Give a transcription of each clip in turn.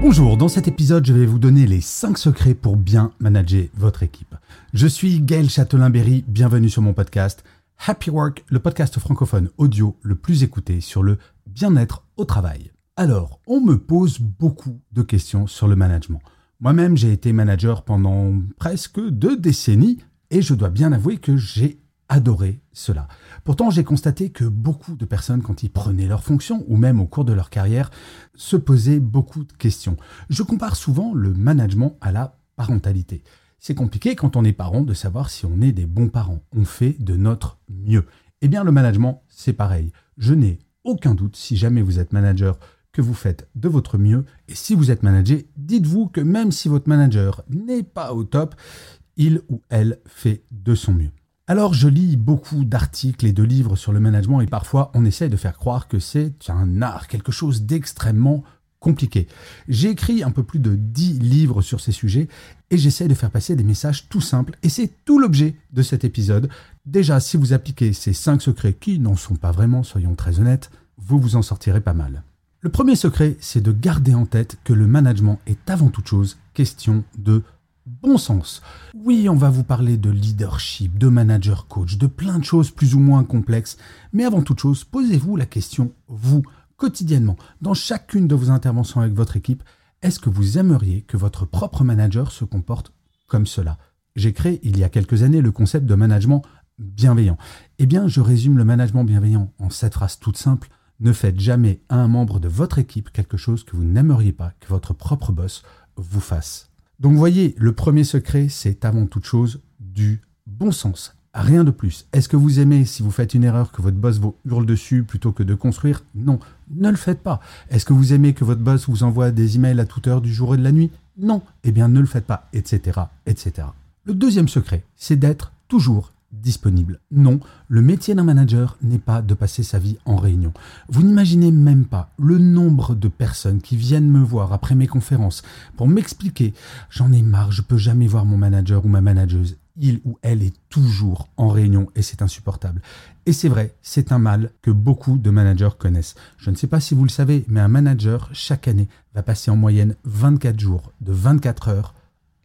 Bonjour, dans cet épisode, je vais vous donner les 5 secrets pour bien manager votre équipe. Je suis Gaël Châtelain-Berry, bienvenue sur mon podcast Happy Work, le podcast francophone audio le plus écouté sur le bien-être au travail. Alors, on me pose beaucoup de questions sur le management. Moi-même, j'ai été manager pendant presque deux décennies et je dois bien avouer que j'ai adoré cela. Pourtant, j'ai constaté que beaucoup de personnes, quand ils prenaient leur fonction ou même au cours de leur carrière, se posaient beaucoup de questions. Je compare souvent le management à la parentalité. C'est compliqué quand on est parent de savoir si on est des bons parents. On fait de notre mieux. Eh bien, le management, c'est pareil. Je n'ai aucun doute, si jamais vous êtes manager, que vous faites de votre mieux. Et si vous êtes manager, dites-vous que même si votre manager n'est pas au top, il ou elle fait de son mieux. Alors je lis beaucoup d'articles et de livres sur le management et parfois on essaye de faire croire que c'est un art, quelque chose d'extrêmement compliqué. J'ai écrit un peu plus de 10 livres sur ces sujets et j'essaie de faire passer des messages tout simples et c'est tout l'objet de cet épisode. Déjà, si vous appliquez ces 5 secrets qui n'en sont pas vraiment, soyons très honnêtes, vous vous en sortirez pas mal. Le premier secret, c'est de garder en tête que le management est avant toute chose question de bon sens. Oui, on va vous parler de leadership, de manager coach, de plein de choses plus ou moins complexes, mais avant toute chose, posez-vous la question, vous, quotidiennement, dans chacune de vos interventions avec votre équipe, est-ce que vous aimeriez que votre propre manager se comporte comme cela? J'ai créé il y a quelques années le concept de management bienveillant. Eh bien, je résume le management bienveillant en cette phrase toute simple. Ne faites jamais à un membre de votre équipe quelque chose que vous n'aimeriez pas que votre propre boss vous fasse. Donc voyez, le premier secret, c'est avant toute chose du bon sens. Rien de plus. Est-ce que vous aimez, si vous faites une erreur, que votre boss vous hurle dessus plutôt que de construire? Non, ne le faites pas. Est-ce que vous aimez que votre boss vous envoie des emails à toute heure du jour et de la nuit? Non, eh bien ne le faites pas, etc., etc. Le deuxième secret, c'est d'être toujours disponible. Non, le métier d'un manager n'est pas de passer sa vie en réunion. Vous n'imaginez même pas le nombre de personnes qui viennent me voir après mes conférences pour m'expliquer j'en ai marre, je peux jamais voir mon manager ou ma manageuse. Il ou elle est toujours en réunion et c'est insupportable. Et c'est vrai, c'est un mal que beaucoup de managers connaissent. Je ne sais pas si vous le savez, mais un manager, chaque année, va passer en moyenne 24 jours de 24 heures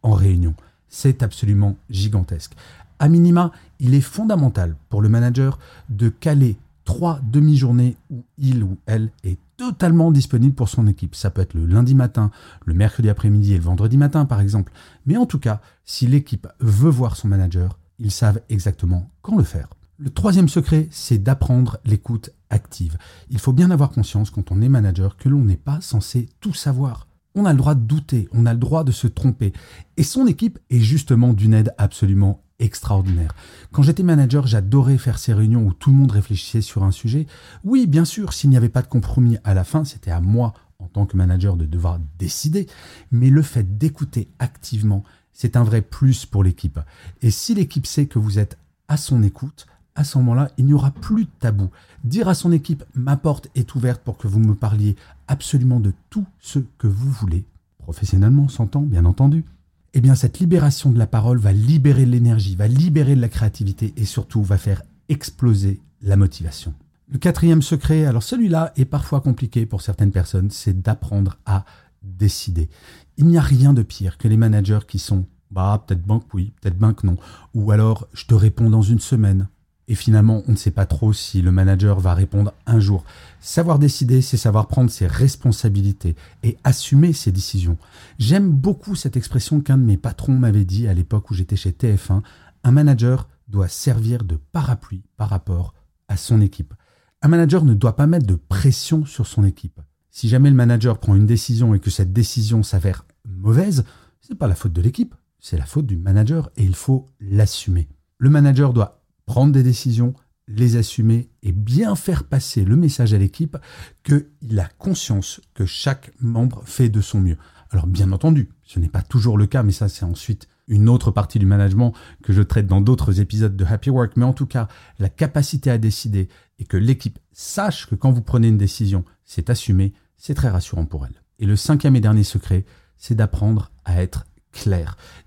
en réunion. C'est absolument gigantesque. À minima, il est fondamental pour le manager de caler trois demi-journées où il ou elle est totalement disponible pour son équipe. Ça peut être le lundi matin, le mercredi après-midi et le vendredi matin par exemple. Mais en tout cas, si l'équipe veut voir son manager, ils savent exactement quand le faire. Le troisième secret, c'est d'apprendre l'écoute active. Il faut bien avoir conscience quand on est manager que l'on n'est pas censé tout savoir. On a le droit de douter, on a le droit de se tromper. Et son équipe est justement d'une aide absolument extraordinaire. Quand j'étais manager, j'adorais faire ces réunions où tout le monde réfléchissait sur un sujet. Oui, bien sûr, s'il n'y avait pas de compromis à la fin, c'était à moi, en tant que manager, de devoir décider. Mais le fait d'écouter activement, c'est un vrai plus pour l'équipe. Et si l'équipe sait que vous êtes à son écoute, à ce moment-là, il n'y aura plus de tabou. Dire à son équipe, ma porte est ouverte pour que vous me parliez absolument de tout ce que vous voulez, professionnellement s'entend, bien entendu, eh bien cette libération de la parole va libérer de l'énergie, va libérer de la créativité et surtout va faire exploser la motivation. Le quatrième secret, alors celui-là est parfois compliqué pour certaines personnes, c'est d'apprendre à décider. Il n'y a rien de pire que les managers qui sont bah peut-être banque oui, peut-être banque non, ou alors je te réponds dans une semaine, et finalement, on ne sait pas trop si le manager va répondre un jour. Savoir décider, c'est savoir prendre ses responsabilités et assumer ses décisions. J'aime beaucoup cette expression qu'un de mes patrons m'avait dit à l'époque où j'étais chez TF1. Un manager doit servir de parapluie par rapport à son équipe. Un manager ne doit pas mettre de pression sur son équipe. Si jamais le manager prend une décision et que cette décision s'avère mauvaise, c'est pas la faute de l'équipe, c'est la faute du manager et il faut l'assumer. Le manager doit prendre des décisions, les assumer et bien faire passer le message à l'équipe qu'il a conscience que chaque membre fait de son mieux. Alors bien entendu, ce n'est pas toujours le cas, mais ça c'est ensuite une autre partie du management que je traite dans d'autres épisodes de Happy Work, mais en tout cas, la capacité à décider et que l'équipe sache que quand vous prenez une décision, c'est assumé, c'est très rassurant pour elle. Et le cinquième et dernier secret, c'est d'apprendre à être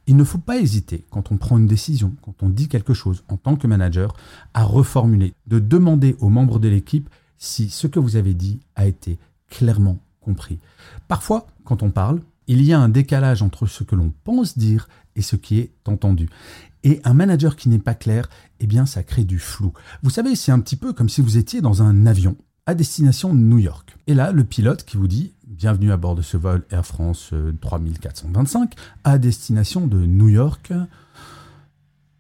Il ne faut pas hésiter, quand on prend une décision, quand on dit quelque chose en tant que manager, à reformuler, de demander aux membres de l'équipe si ce que vous avez dit a été clairement compris. Parfois, quand on parle, il y a un décalage entre ce que l'on pense dire et ce qui est entendu. Et un manager qui n'est pas clair, eh bien, ça crée du flou. Vous savez, c'est un petit peu comme si vous étiez dans un avion à destination New York. Et là, le pilote qui vous dit Bienvenue à bord de ce vol Air France 3425 euh, à destination de New York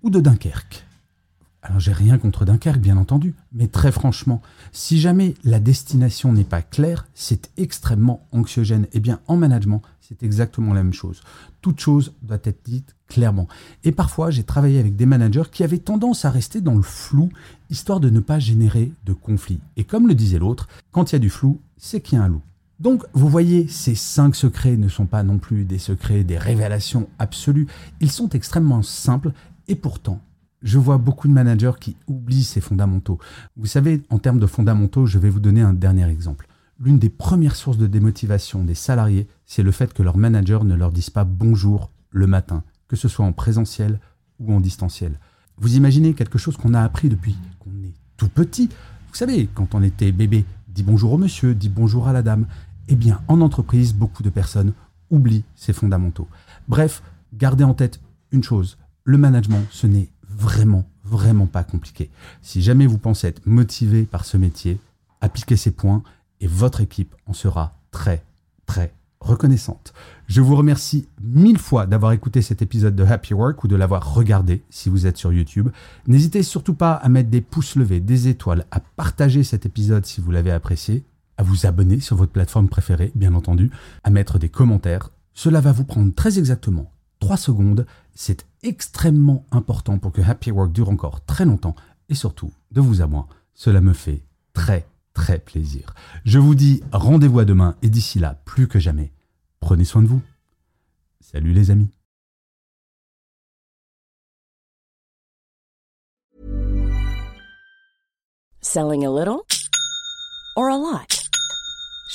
ou de Dunkerque. Alors j'ai rien contre Dunkerque, bien entendu, mais très franchement, si jamais la destination n'est pas claire, c'est extrêmement anxiogène. Eh bien en management, c'est exactement la même chose. Toute chose doit être dite clairement. Et parfois, j'ai travaillé avec des managers qui avaient tendance à rester dans le flou, histoire de ne pas générer de conflits. Et comme le disait l'autre, quand il y a du flou, c'est qu'il y a un loup. Donc, vous voyez, ces cinq secrets ne sont pas non plus des secrets, des révélations absolues. Ils sont extrêmement simples et pourtant, je vois beaucoup de managers qui oublient ces fondamentaux. Vous savez, en termes de fondamentaux, je vais vous donner un dernier exemple. L'une des premières sources de démotivation des salariés, c'est le fait que leur manager ne leur dise pas bonjour le matin, que ce soit en présentiel ou en distanciel. Vous imaginez quelque chose qu'on a appris depuis qu'on est tout petit. Vous savez, quand on était bébé, dit bonjour au monsieur, dit bonjour à la dame. Eh bien, en entreprise, beaucoup de personnes oublient ces fondamentaux. Bref, gardez en tête une chose, le management, ce n'est vraiment, vraiment pas compliqué. Si jamais vous pensez être motivé par ce métier, appliquez ces points et votre équipe en sera très, très reconnaissante. Je vous remercie mille fois d'avoir écouté cet épisode de Happy Work ou de l'avoir regardé si vous êtes sur YouTube. N'hésitez surtout pas à mettre des pouces levés, des étoiles, à partager cet épisode si vous l'avez apprécié, à vous abonner sur votre plateforme préférée, bien entendu, à mettre des commentaires. Cela va vous prendre très exactement 3 secondes. C'est extrêmement important pour que Happy Work dure encore très longtemps et surtout, de vous à moi, cela me fait très très plaisir. Je vous dis rendez-vous à demain et d'ici là, plus que jamais, prenez soin de vous. Salut les amis. Selling a little or a lot?